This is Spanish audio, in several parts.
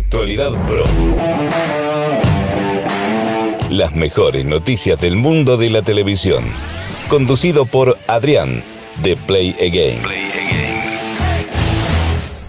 Actualidad Pro. Las mejores noticias del mundo de la televisión. Conducido por Adrián, de Play Again.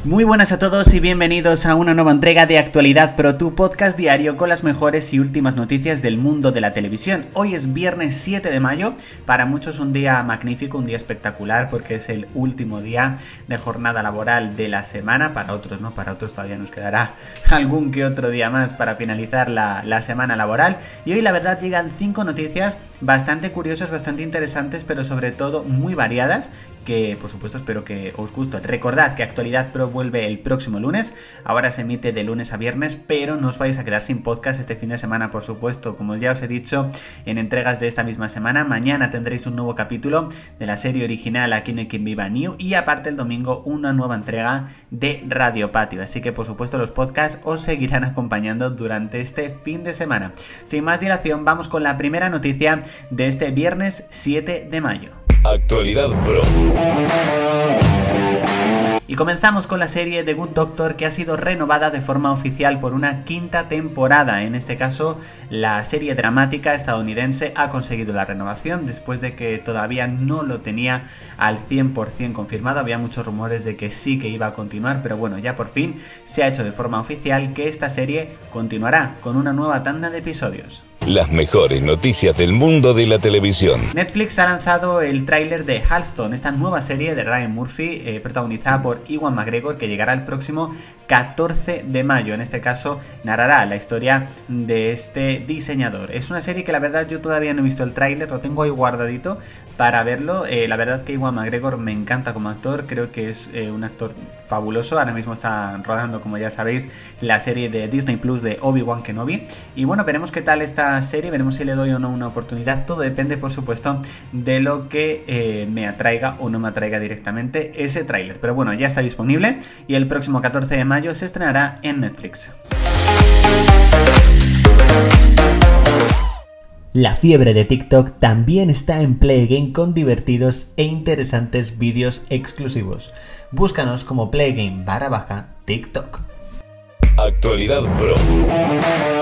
Muy buenas a todos y bienvenidos a una nueva entrega de Actualidad Pro, tu podcast diario con las mejores y últimas noticias del mundo de la televisión. Hoy es viernes 7 de mayo, para muchos un día magnífico, un día espectacular porque es el último día de jornada laboral de la semana, para otros no, para otros todavía nos quedará algún que otro día más para finalizar la, la semana laboral. Y hoy la verdad llegan 5 noticias bastante curiosas, bastante interesantes, pero sobre todo muy variadas que por supuesto espero que os guste. Recordad que Actualidad Pro vuelve el próximo lunes, ahora se emite de lunes a viernes, pero no os vais a quedar sin podcast este fin de semana, por supuesto, como ya os he dicho en entregas de esta misma semana. Mañana tendréis un nuevo capítulo de la serie original Aquí no hay quien viva New y aparte el domingo una nueva entrega de Radio Patio, así que por supuesto los podcasts os seguirán acompañando durante este fin de semana. Sin más dilación, vamos con la primera noticia de este viernes 7 de mayo. Actualidad Pro. Y comenzamos con la serie The Good Doctor que ha sido renovada de forma oficial por una quinta temporada. En este caso, la serie dramática estadounidense ha conseguido la renovación después de que todavía no lo tenía al 100% confirmado. Había muchos rumores de que sí que iba a continuar, pero bueno, ya por fin se ha hecho de forma oficial que esta serie continuará con una nueva tanda de episodios. Las mejores noticias del mundo de la televisión. Netflix ha lanzado el tráiler de Halston, esta nueva serie de Ryan Murphy, eh, protagonizada por Iwan McGregor, que llegará el próximo 14 de mayo. En este caso, narrará la historia de este diseñador. Es una serie que la verdad yo todavía no he visto el tráiler, lo tengo ahí guardadito para verlo. Eh, la verdad que Iwan McGregor me encanta como actor, creo que es eh, un actor fabuloso. Ahora mismo está rodando, como ya sabéis, la serie de Disney Plus de Obi-Wan Kenobi. Y bueno, veremos qué tal está serie, veremos si le doy o no una oportunidad. Todo depende, por supuesto, de lo que eh, me atraiga o no me atraiga directamente ese tráiler. Pero bueno, ya está disponible y el próximo 14 de mayo se estrenará en Netflix. La fiebre de TikTok también está en Play Game con divertidos e interesantes vídeos exclusivos. Búscanos como Playgame barra baja TikTok. Actualidad Pro.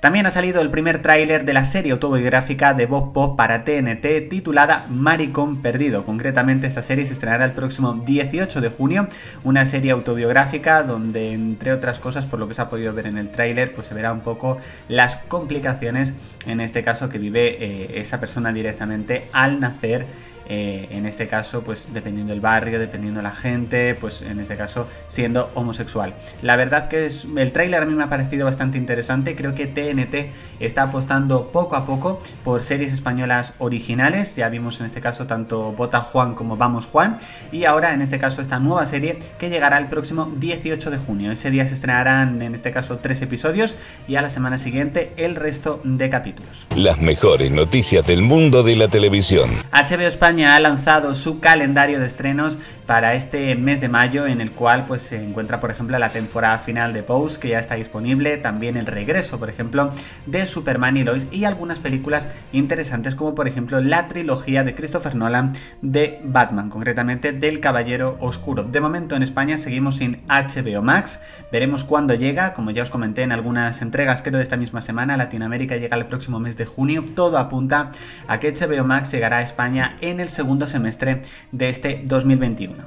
También ha salido el primer tráiler de la serie autobiográfica de Bob Pop para TNT titulada Maricón Perdido. Concretamente esta serie se estrenará el próximo 18 de junio, una serie autobiográfica donde entre otras cosas por lo que se ha podido ver en el tráiler pues se verá un poco las complicaciones en este caso que vive eh, esa persona directamente al nacer eh, en este caso, pues dependiendo del barrio, dependiendo de la gente, pues en este caso siendo homosexual. La verdad que es, el tráiler a mí me ha parecido bastante interesante, creo que TNT está apostando poco a poco por series españolas originales, ya vimos en este caso tanto Bota Juan como Vamos Juan, y ahora en este caso esta nueva serie que llegará el próximo 18 de junio. Ese día se estrenarán en este caso tres episodios y a la semana siguiente el resto de capítulos. Las mejores noticias del mundo de la televisión. HBO España ha lanzado su calendario de estrenos para este mes de mayo en el cual pues se encuentra por ejemplo la temporada final de Pose que ya está disponible, también el regreso por ejemplo de Superman y Lois y algunas películas interesantes como por ejemplo la trilogía de Christopher Nolan de Batman, concretamente del Caballero Oscuro. De momento en España seguimos sin HBO Max, veremos cuándo llega, como ya os comenté en algunas entregas creo de esta misma semana, Latinoamérica llega el próximo mes de junio, todo apunta a que HBO Max llegará a España en el segundo semestre de este 2021.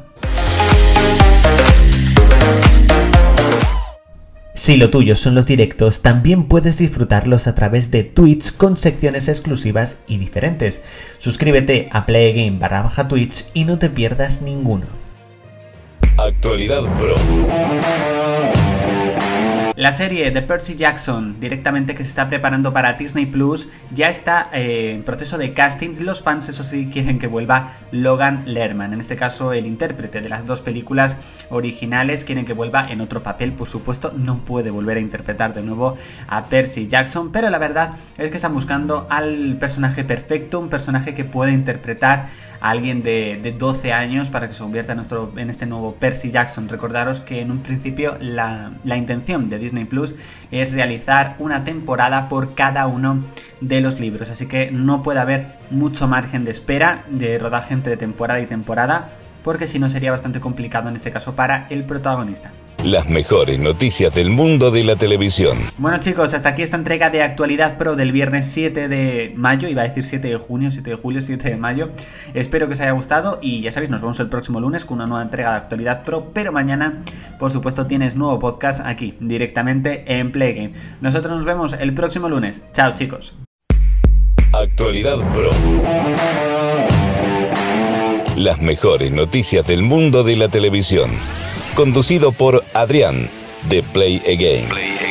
Si lo tuyo son los directos, también puedes disfrutarlos a través de Twitch con secciones exclusivas y diferentes. Suscríbete a Playgame barra baja Twitch y no te pierdas ninguno. Actualidad Pro. La serie de Percy Jackson, directamente que se está preparando para Disney Plus, ya está eh, en proceso de casting. Los fans, eso sí, quieren que vuelva Logan Lerman. En este caso, el intérprete de las dos películas originales, quieren que vuelva en otro papel. Por supuesto, no puede volver a interpretar de nuevo a Percy Jackson, pero la verdad es que están buscando al personaje perfecto, un personaje que pueda interpretar a alguien de, 12 años para que se convierta en, este nuevo Percy Jackson. Recordaros que en un principio la intención de Disney Plus es realizar una temporada por cada uno de los libros, así que no puede haber mucho margen de espera de rodaje entre temporada y temporada, porque si no sería bastante complicado en este caso para el protagonista. Las mejores noticias del mundo de la televisión. Bueno chicos, hasta aquí esta entrega de Actualidad Pro del viernes 7 de mayo, iba a decir 7 de junio, 7 de julio, 7 de mayo. Espero que os haya gustado y ya sabéis, nos vemos el próximo lunes con una nueva entrega de Actualidad Pro, pero mañana, por supuesto, tienes nuevo podcast aquí, directamente en Playgame. Nosotros nos vemos el próximo lunes. Chao chicos. Actualidad Pro. Las mejores noticias del mundo de la televisión conducido por Adrián de Play Again.